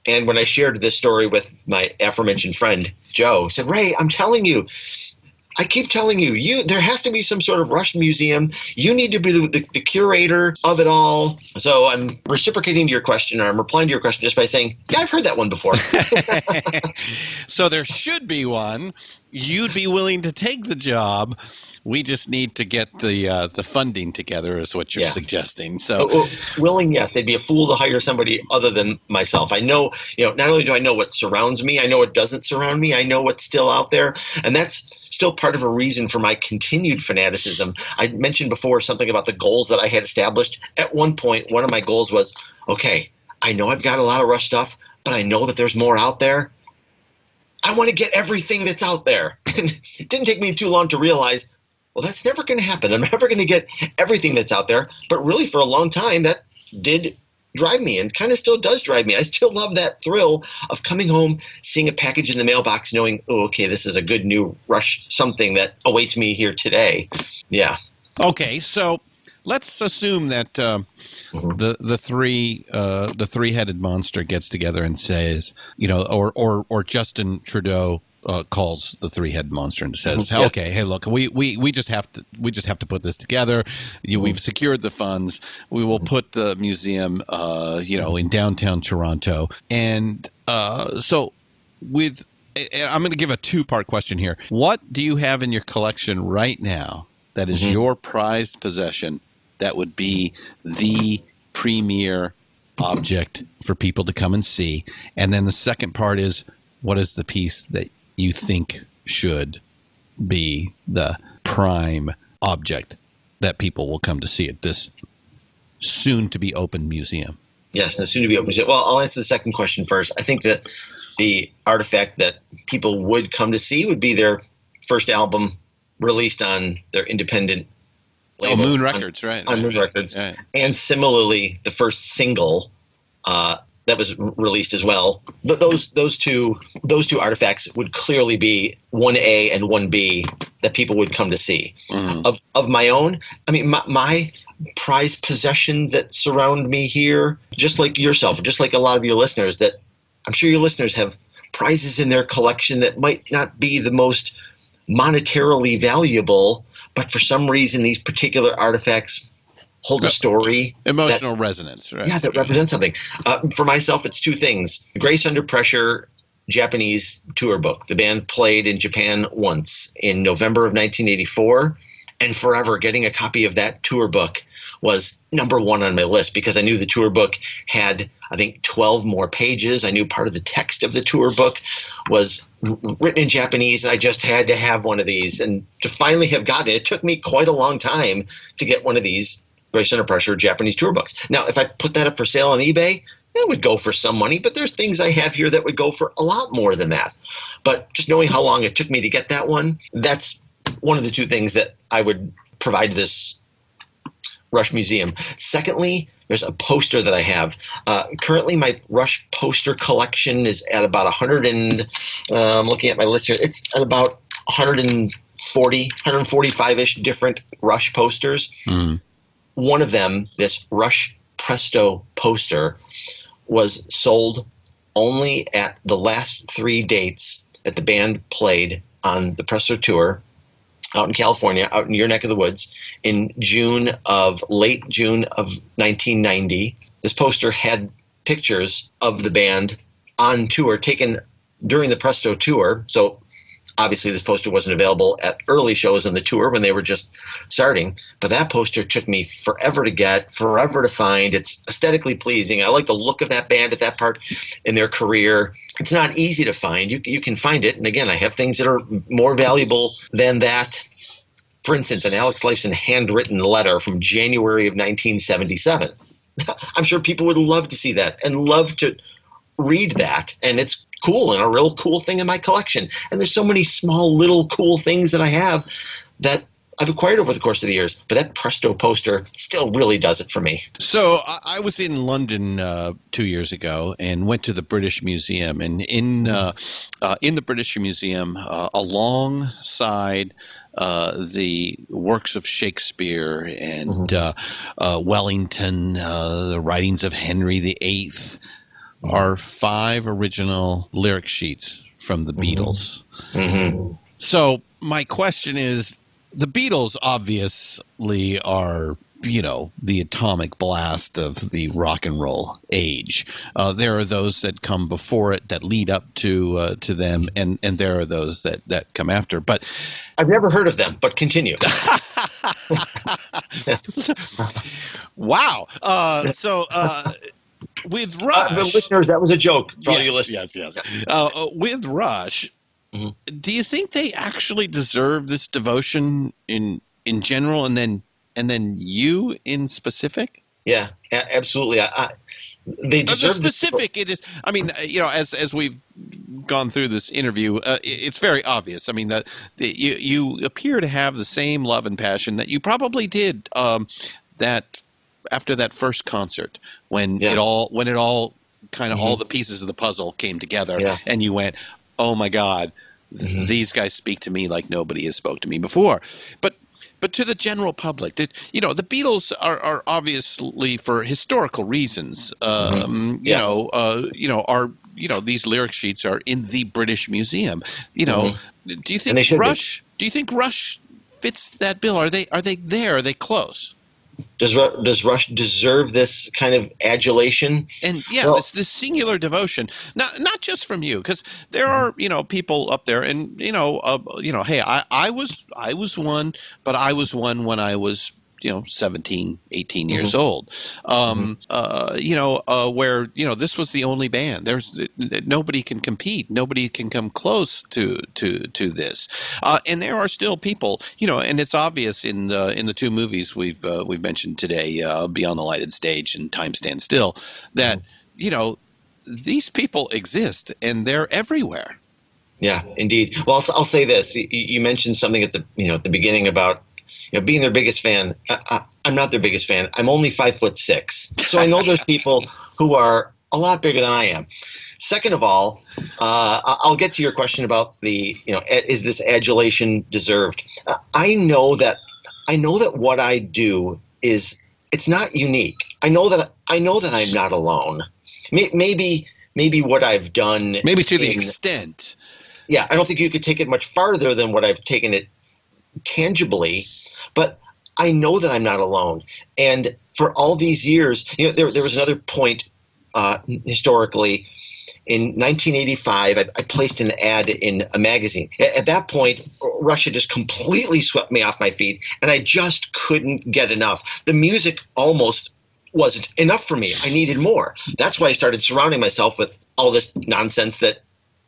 And when I shared this story with my aforementioned friend Joe, I said, Ray, I'm telling you, I keep telling you, you there has to be some sort of Rush museum. You need to be the, the, the curator of it all. So I'm reciprocating to your question, or I'm replying to your question just by saying, yeah, I've heard that one before. so there should be one. You'd be willing to take the job. We just need to get the uh, the funding together, is what you're Yeah. suggesting. So, Well, willing, yes, they'd be a fool to hire somebody other than myself. I know, you know, not only do I know what surrounds me, I know what doesn't surround me. I know what's still out there, and that's still part of a reason for my continued fanaticism. I mentioned before something about the goals that I had established. At one point, one of my goals was, okay, I know I've got a lot of Rush stuff, but I know that there's more out there. I want to get everything that's out there. And it didn't take me too long to realize, well, that's never going to happen. I'm never going to get everything that's out there. But really, for a long time, that did drive me and kind of still does drive me. I still love that thrill of coming home, seeing a package in the mailbox, knowing, oh, okay, this is a good new rush, something that awaits me here today. Yeah. okay, so let's assume that um, the the three uh, the three headed monster gets together and says, you know, or or or Justin Trudeau. Uh, calls the three-headed monster and says, Yeah. "Okay, hey, look, we, we, we just have to we just have to put this together. You, we've secured the funds. We will put the museum, uh, you know, in downtown Toronto. And uh, so, with and I'm going to give a two-part question here. What do you have in your collection right now that is your prized possession that would be the premier object for people to come and see? And then the second part is what is the piece that you think should be the prime object that people will come to see at this soon to be open museum? Yes, and soon to be open. Well, I'll answer the second question first. I think that the artifact that people would come to see would be their first album released on their independent Oh, label, Moon on- Records, right? on Moon Records, Right. and similarly the first single uh, that was released as well. But those those two those two artifacts would clearly be one A and one B that people would come to see. Mm-hmm. Of of my own, I mean my, my prized possessions that surround me here, just like yourself, just like a lot of your listeners, that I'm sure your listeners have prizes in their collection that might not be the most monetarily valuable, but for some reason these particular artifacts hold a story. that- Emotional resonance, right? yeah, that represents something. Uh, for myself, it's two things: Grace Under Pressure, Japanese tour book. The band played in Japan once in November of 1984, and forever getting a copy of that tour book was number one on my list because I knew the tour book had, I think, 12 more pages. I knew part of the text of the tour book was written in Japanese, and I just had to have one of these. And to finally have gotten it, it took me quite a long time to get one of these Grace Under Pressure Japanese tour books. Now, if I put that up for sale on eBay, it would go for some money, but there's things I have here that would go for a lot more than that. But just knowing how long it took me to get that one, that's one of the two things that I would provide this Rush Museum. Secondly, there's a poster that I have. Uh, currently, my Rush poster collection is at about 100 and uh, I'm looking at my list here. It's at about 140, 145 ish different Rush posters. One of them, this Rush Presto poster, was sold only at the last three dates that the band played on the Presto tour out in California, out in your neck of the woods, in June of late June of 1990. This poster had pictures of the band on tour taken during the Presto tour. So obviously, this poster wasn't available at early shows on the tour when they were just starting. But that poster took me forever to get, forever to find. It's aesthetically pleasing. I like the look of that band at that part in their career. It's not easy to find. You, you can find it. And again, I have things that are more valuable than that. For instance, an Alex Lifeson handwritten letter from January of 1977. I'm sure people would love to see that and love to read that. And it's cool and a real cool thing in my collection. And there's so many small little cool things that I have that I've acquired over the course of the years. But that Presto poster still really does it for me. So I, was in London uh, two years ago and went to the British Museum, and in uh, uh, in the British Museum, uh, alongside uh, the works of Shakespeare and uh, uh, Wellington, uh, the writings of Henry VIII, are five original lyric sheets from the Beatles. So my question is, the Beatles obviously are, you know, the atomic blast of the rock and roll age. Uh, there are those that come before it that lead up to uh, to them, and and there are those that that come after. But I've never heard of them, but continue. wow, uh, so. Uh, with Uh, Rush, the listeners, that was a joke for all Yes, you listeners. Yes, yes. Uh, uh, with Rush, Mm-hmm. do you think they actually deserve this devotion in in general, and then and then you in specific? Yeah, absolutely. I, I, they Uh, the deserve this- specific it is. I mean, uh, you know, as as we've gone through this interview, uh, it's very obvious. I mean, that that you you appear to have the same love and passion that you probably did um, that after that first concert when Yeah. it all when it all kind of all the pieces of the puzzle came together, Yeah. and you went, "Oh my God, th- these guys speak to me like nobody has spoke to me before." But but to the general public, did, you know, the Beatles are, are obviously for historical reasons. Um, You Yeah. know, uh, you know, are you know these lyric sheets are in the British Museum. You know, do you Mm-hmm. And they think should be. Rush? Do you think Rush fits that bill? Are they are they there? Are they close? Does does Rush deserve this kind of adulation? And yeah, Well- this, this singular devotion, not not just from you, because there are you know people up there, and you know, uh, you know, hey, I, I was I was one, but I was one when I was you know 17 18 years Mm-hmm. old. Um uh you know uh where you know this was the only band. There's nobody can compete. Nobody can come close to to to this. Uh and there are still people you know and it's obvious in the in the two movies we've uh, we've mentioned today uh beyond the lighted stage and time stands still that you know these people exist and they're everywhere. Yeah, indeed. Well, I'll, I'll say this: you, you mentioned something at the you know at the beginning about you know being their biggest fan. I, I'm not their biggest fan. I'm only five foot six, so I know there's people who are a lot bigger than I am. Second of all, uh, I'll get to your question about the you know is this adulation deserved? Uh, I know that I know that what I do is it's not unique. I know that I know that I'm not alone. Maybe maybe what I've done maybe to the extent yeah, I don't think you could take it much farther than what I've taken it tangibly, but I know that I'm not alone. And for all these years, you know, there, there was another point uh, historically in 1985, I, I placed an ad in a magazine. A- At that point, Russia just completely swept me off my feet, and I just couldn't get enough. The music almost wasn't enough for me. I needed more. That's why I started surrounding myself with all this nonsense that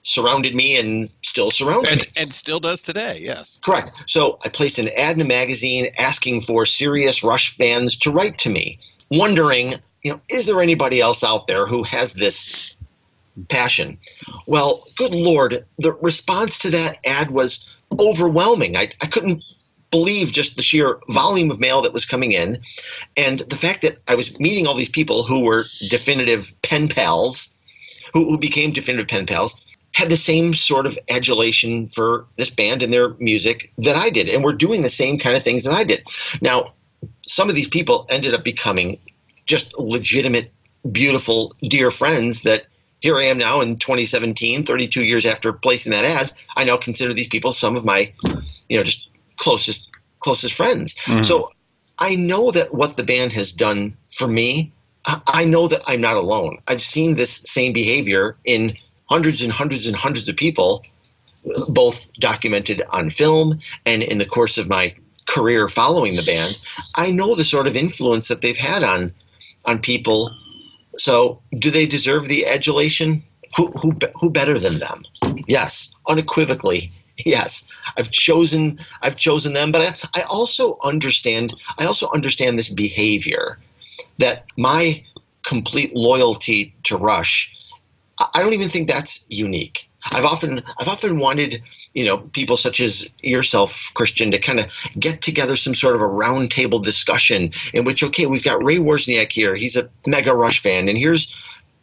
surrounded me and still surrounds me. And, and still does today, yes. Correct. So I placed an ad in a magazine asking for serious Rush fans to write to me, wondering, you know, is there anybody else out there who has this passion? Well, good Lord, the response to that ad was overwhelming. I, I couldn't believe just the sheer volume of mail that was coming in and the fact that I was meeting all these people who were definitive pen pals, who, who became definitive pen pals, had the same sort of adulation for this band and their music that I did, and were doing the same kind of things that I did. Now, some of these people ended up becoming just legitimate, beautiful, dear friends that here I am now in 2017, 32 years after placing that ad, I now consider these people some of my, you know, just closest closest friends. Mm-hmm. So I know that what the band has done for me, I I know that I'm not alone. I've seen this same behavior in hundreds and hundreds and hundreds of people, both documented on film and in the course of my career following the band. I know the sort of influence that they've had on on people. So, do they deserve the adulation? Who who who better than them? Yes, unequivocally. Yes, I've chosen I've chosen them, but I, I also understand I also understand this behavior that my complete loyalty to Rush I don't even think that's unique. I've often I've often wanted, you know, people such as yourself, Christian, to kind of get together some sort of a roundtable discussion in which, okay, we've got Ray Wozniak here. He's a mega Rush fan, and here's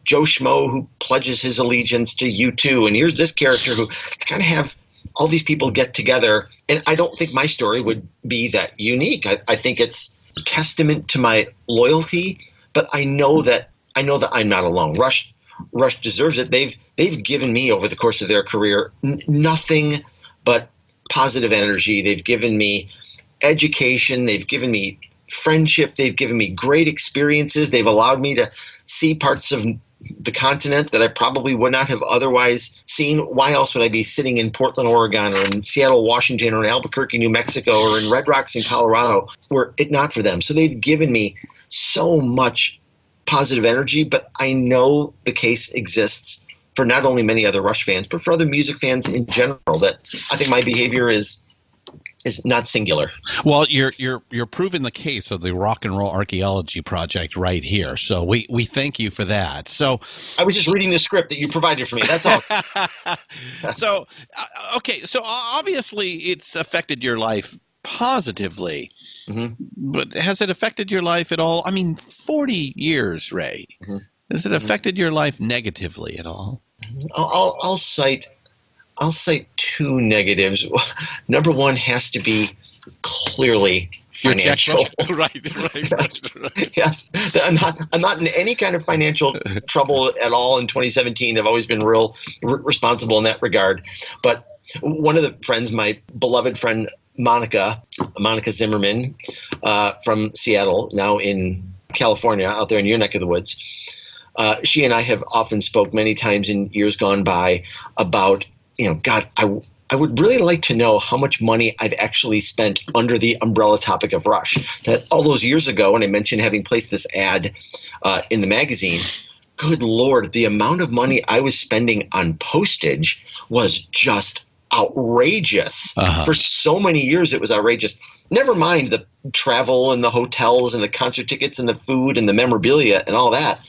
Joe Schmo who pledges his allegiance to U2, and here's this character who kind of have all these people get together. And I don't think my story would be that unique. I, I think it's testament to my loyalty, but I know that I know that I'm not alone. Rush Rush deserves it. They've they've given me over the course of their career n- nothing but positive energy. They've given me education. They've given me friendship. They've given me great experiences. They've allowed me to see parts of the continent that I probably would not have otherwise seen. Why else would I be sitting in Portland, Oregon, or in Seattle, Washington, or in Albuquerque, New Mexico, or in Red Rocks in Colorado, were it not for them? So they've given me so much positive energy, but I know the case exists for not only many other Rush fans, but for other music fans in general. That I think my behavior is is not singular. Well, you're you're you're proving the case of the Rock and Roll Archaeology Project right here. So we we thank you for that. So I was just reading the script that you provided for me. That's all. so uh, okay, so obviously it's affected your life positively. Mhm. But has it affected your life at all? I mean, 40 years, Ray. Mhm. Has it affected your life negatively at all? I'll, I'll, I'll cite I'll cite two negatives. Number one has to be clearly financial. right, right, right, right. yes, I'm not. I'm not in any kind of financial trouble at all in 2017. I've always been real r- responsible in that regard. But one of the friends, my beloved friend Monica, Monica Zimmerman, uh, from Seattle, now in California, out there in your neck of the woods. Uh, she and I have often spoke many times in years gone by about, you know, God, I, I would really like to know how much money I've actually spent under the umbrella topic of Rush. That all those years ago, when I mentioned having placed this ad uh, in the magazine, good Lord, the amount of money I was spending on postage was just outrageous. Uh-huh. For so many years, it was outrageous. Never mind the travel and the hotels and the concert tickets and the food and the memorabilia and all that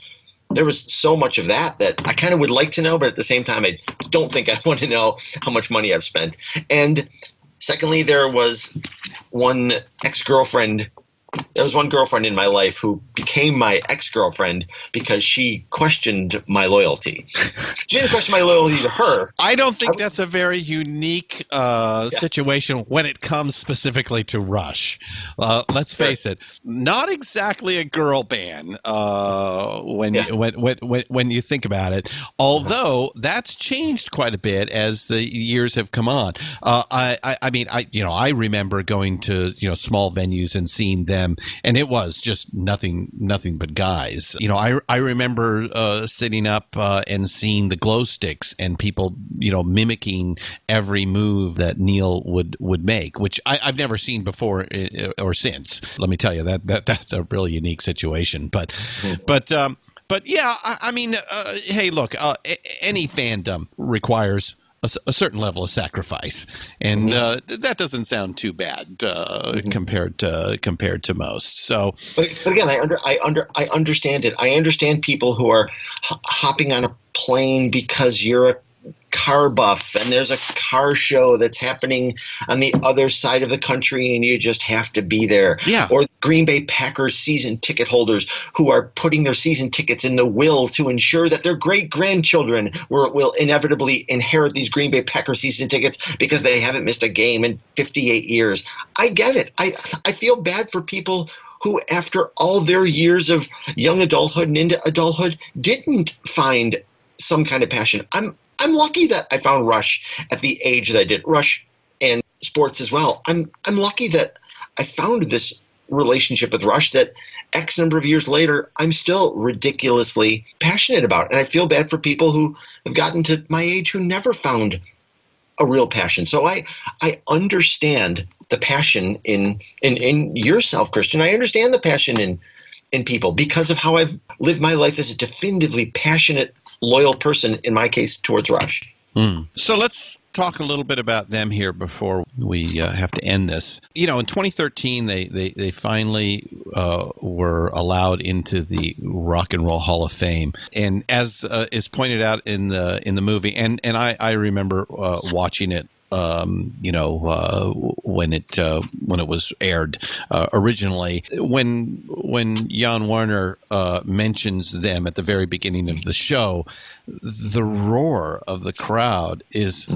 there was so much of that that I kind of would like to know, but at the same time, I don't think I want to know how much money I've spent. And secondly, there was one ex girlfriend. There was one girlfriend in my life who became my ex girlfriend because she questioned my loyalty. She didn't question my loyalty to her. I don't think that's a very unique uh, situation when it comes specifically to Rush. Uh, let's face it, not exactly a girl band uh, when, Yeah. you, when, when when when you think about it. Although that's changed quite a bit as the years have come on. Uh, I, I I mean I you know I remember going to you know small venues and seeing them them, and it was just nothing, nothing but guys. You know, I I remember uh, sitting up uh, and seeing the glow sticks and people, you know, mimicking every move that Neil would would make, which I, I've never seen before uh, or since. Let me tell you that that that's a really unique situation. But but um, but yeah, I, I mean, uh, hey, look, uh, any fandom requires. A, a certain level of sacrifice, and uh, th- that doesn't sound too bad uh, compared to compared to most. So, But, but again, I under I under I understand it. I understand people who are h- hopping on a plane because you're a car buff and there's a car show that's happening on the other side of the country and you just have to be there. Yeah. Or Green Bay Packers season ticket holders who are putting their season tickets in the will to ensure that their great grandchildren will, will inevitably inherit these Green Bay Packers season tickets because they haven't missed a game in 58 years. I get it. I I feel bad for people who, after all their years of young adulthood and into adulthood, didn't find some kind of passion. I'm I'm lucky that I found Rush at the age that I did. Rush and sports as well. I'm I'm lucky that I found this relationship with Rush that X number of years later I'm still ridiculously passionate about. And I feel bad for people who have gotten to my age who never found a real passion. So I I understand the passion in in in yourself, Christian. I understand the passion in in people because of how I've lived my life as a definitively passionate, loyal person. In my case, towards Rush. So let's talk a little bit about them here before we uh, have to end this. You know, in 2013, they they, they finally uh, were allowed into the Rock and Roll Hall of Fame, and as uh, is pointed out in the in the movie, and and I I remember uh, watching it. Um, you know, uh, when it uh, when it was aired uh, originally, when when Jann Wenner uh, mentions them at the very beginning of the show, the roar of the crowd is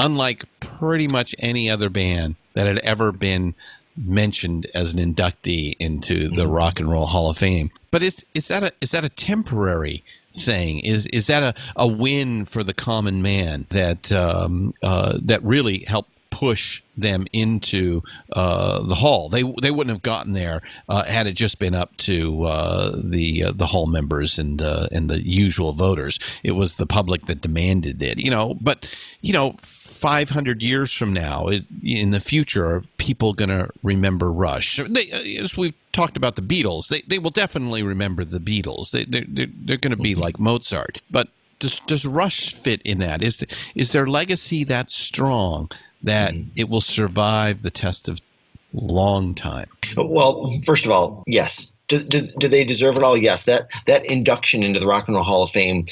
unlike pretty much any other band that had ever been mentioned as an inductee into the Rock and Roll Hall of Fame. But is is that a is that a temporary thing? Is is that a, a win for the common man that um, uh, that really helped push them into uh, the hall. They they wouldn't have gotten there uh, had it just been up to uh, the uh, the hall members and uh, and the usual voters. It was the public that demanded it. You know, but you know. 500 years from now, it, in the future, are people going to remember Rush? They, uh, as we've talked about the Beatles, they, they will definitely remember the Beatles. They, they're they're, they're going to be like Mozart. But does, does Rush fit in that? Is, is their legacy that strong that it will survive the test of long time? Well, first of all, yes. Do, do, do they deserve it all? Yes. That that induction into the Rock and Roll Hall of Fame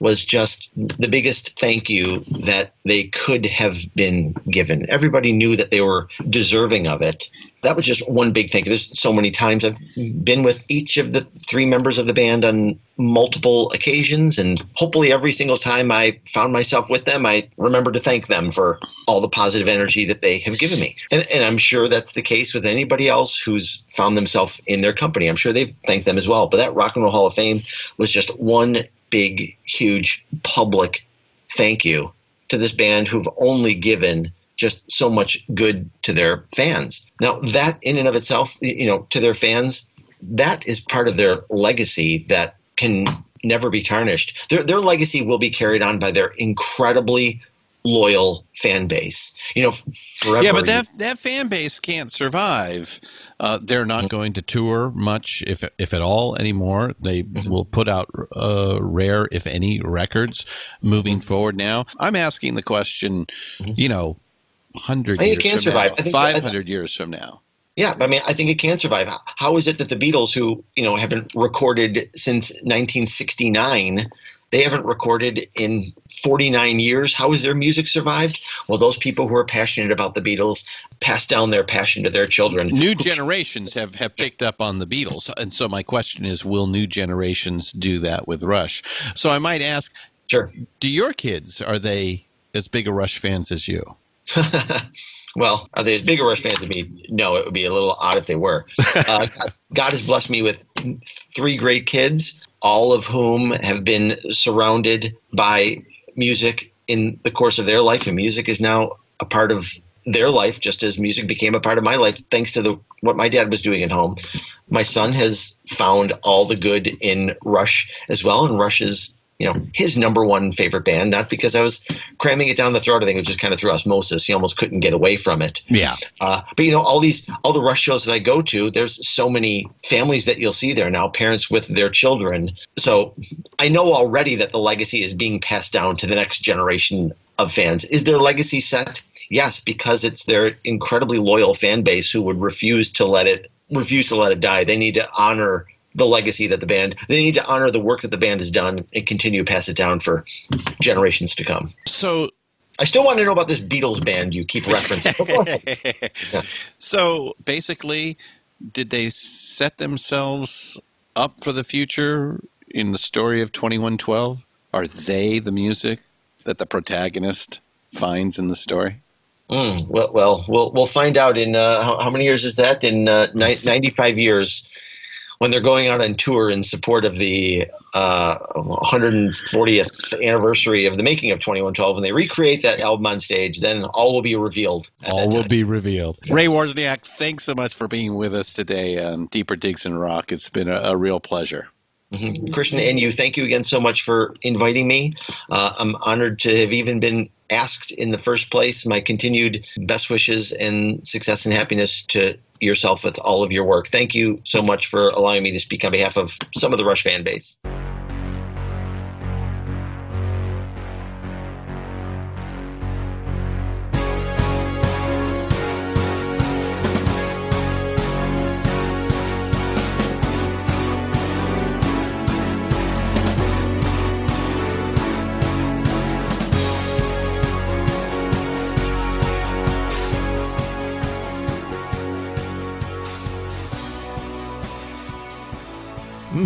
was just the biggest thank you that they could have been given. Everybody knew that they were deserving of it. That was just one big thank you. There's so many times I've been with each of the three members of the band on multiple occasions, and hopefully every single time I found myself with them, I remember to thank them for all the positive energy that they have given me. And, and I'm sure that's the case with anybody else who's found themselves in their company. I'm sure they've thanked them as well. But that Rock and Roll Hall of Fame was just one big, huge public thank you to this band who've only given just so much good to their fans. Now, that in and of itself, you know, to their fans, that is part of their legacy that can never be tarnished. Their their legacy will be carried on by their incredibly loyal fan base. You know, forever. Yeah, but that that fan base can't survive. Uh, they're not going to tour much, if if at all, anymore. They will put out uh, rare, if any, records moving forward. Now, I'm asking the question. You know, hundred I think years it can from survive. five hundred years from now. Yeah, I mean, I think it can survive. How is it that the Beatles, who you know have been recorded since 1969, they haven't recorded in 49 years? How has their music survived? Well, those people who are passionate about the Beatles pass down their passion to their children. New generations have, have picked up on the Beatles, and so my question is: Will new generations do that with Rush? So I might ask: Sure. Do your kids are they as big a Rush fans as you? well, are they as big a Rush fans as me? No, it would be a little odd if they were. Uh, God has blessed me with three great kids, all of whom have been surrounded by music in the course of their life, and music is now a part of their life just as music became a part of my life thanks to the what my dad was doing at home. My son has found all the good in Rush as well, and Rush is you know his number one favorite band. Not because I was cramming it down the throat. I think it was just kind of through osmosis. He almost couldn't get away from it. Yeah. Uh, but you know, all these all the Rush shows that I go to, there's so many families that you'll see there now, parents with their children. So I know already that the legacy is being passed down to the next generation of fans. Is their legacy set? Yes, because it's their incredibly loyal fan base who would refuse to let it refuse to let it die. They need to honor the legacy that the band they need to honor the work that the band has done and continue to pass it down for generations to come. So I still want to know about this Beatles band you keep referencing. so basically, did they set themselves up for the future in the story of 2112? Are they the music that the protagonist finds in the story? Mm, well, well, we'll we'll find out in uh, how, how many years is that? In uh, ni- 95 years, when they're going out on tour in support of the uh, 140th anniversary of the making of 2112, when they recreate that album on stage, then all will be revealed. All will be revealed. Ray Wozniak, thanks so much for being with us today on Deeper Digs in Rock. It's been a, a real pleasure. Mhm. Christian and you, thank you again so much for inviting me. Uh, I'm honored to have even been asked in the first place. My continued best wishes and success and happiness to yourself with all of your work. Thank you so much for allowing me to speak on behalf of some of the Rush fan base.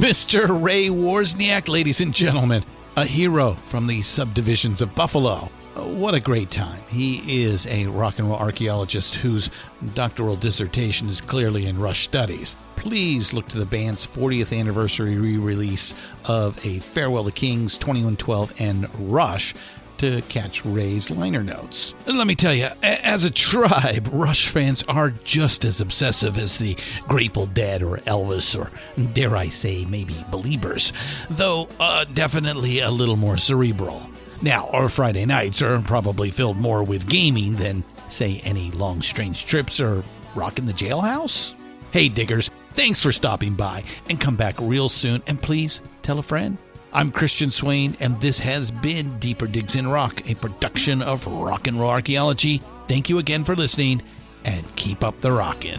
Mr. Ray Wozniak, ladies and gentlemen, a hero from the subdivisions of Buffalo. What a great time. He is a rock and roll archaeologist whose doctoral dissertation is clearly in Rush studies. Please look to the band's 40th anniversary re release of A Farewell to Kings 2112 and Rush to catch Ray's liner notes. Let me tell you, as a tribe, Rush fans are just as obsessive as the Grateful Dead or Elvis or, dare I say, maybe Beliebers, though uh, definitely a little more cerebral. Now, our Friday nights are probably filled more with gaming than, say, any long strange trips or rocking the jailhouse. Hey, diggers, thanks for stopping by and come back real soon. And please tell a friend. I'm Christian Swain, and this has been Deeper Digs in Rock, a production of Rock and Roll Archaeology. Thank you again for listening, and keep up the rockin'.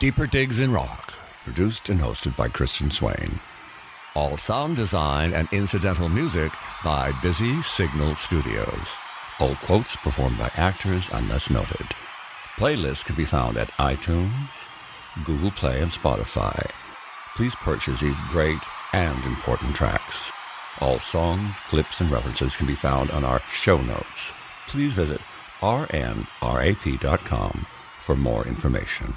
Deeper Digs in Rock, produced and hosted by Christian Swain. All sound design and incidental music by Busy Signal Studios. All quotes performed by actors unless noted. Playlists can be found at iTunes, Google Play, and Spotify. Please purchase these great and important tracks. All songs, clips, and references can be found on our show notes. Please visit rnrap.com for more information.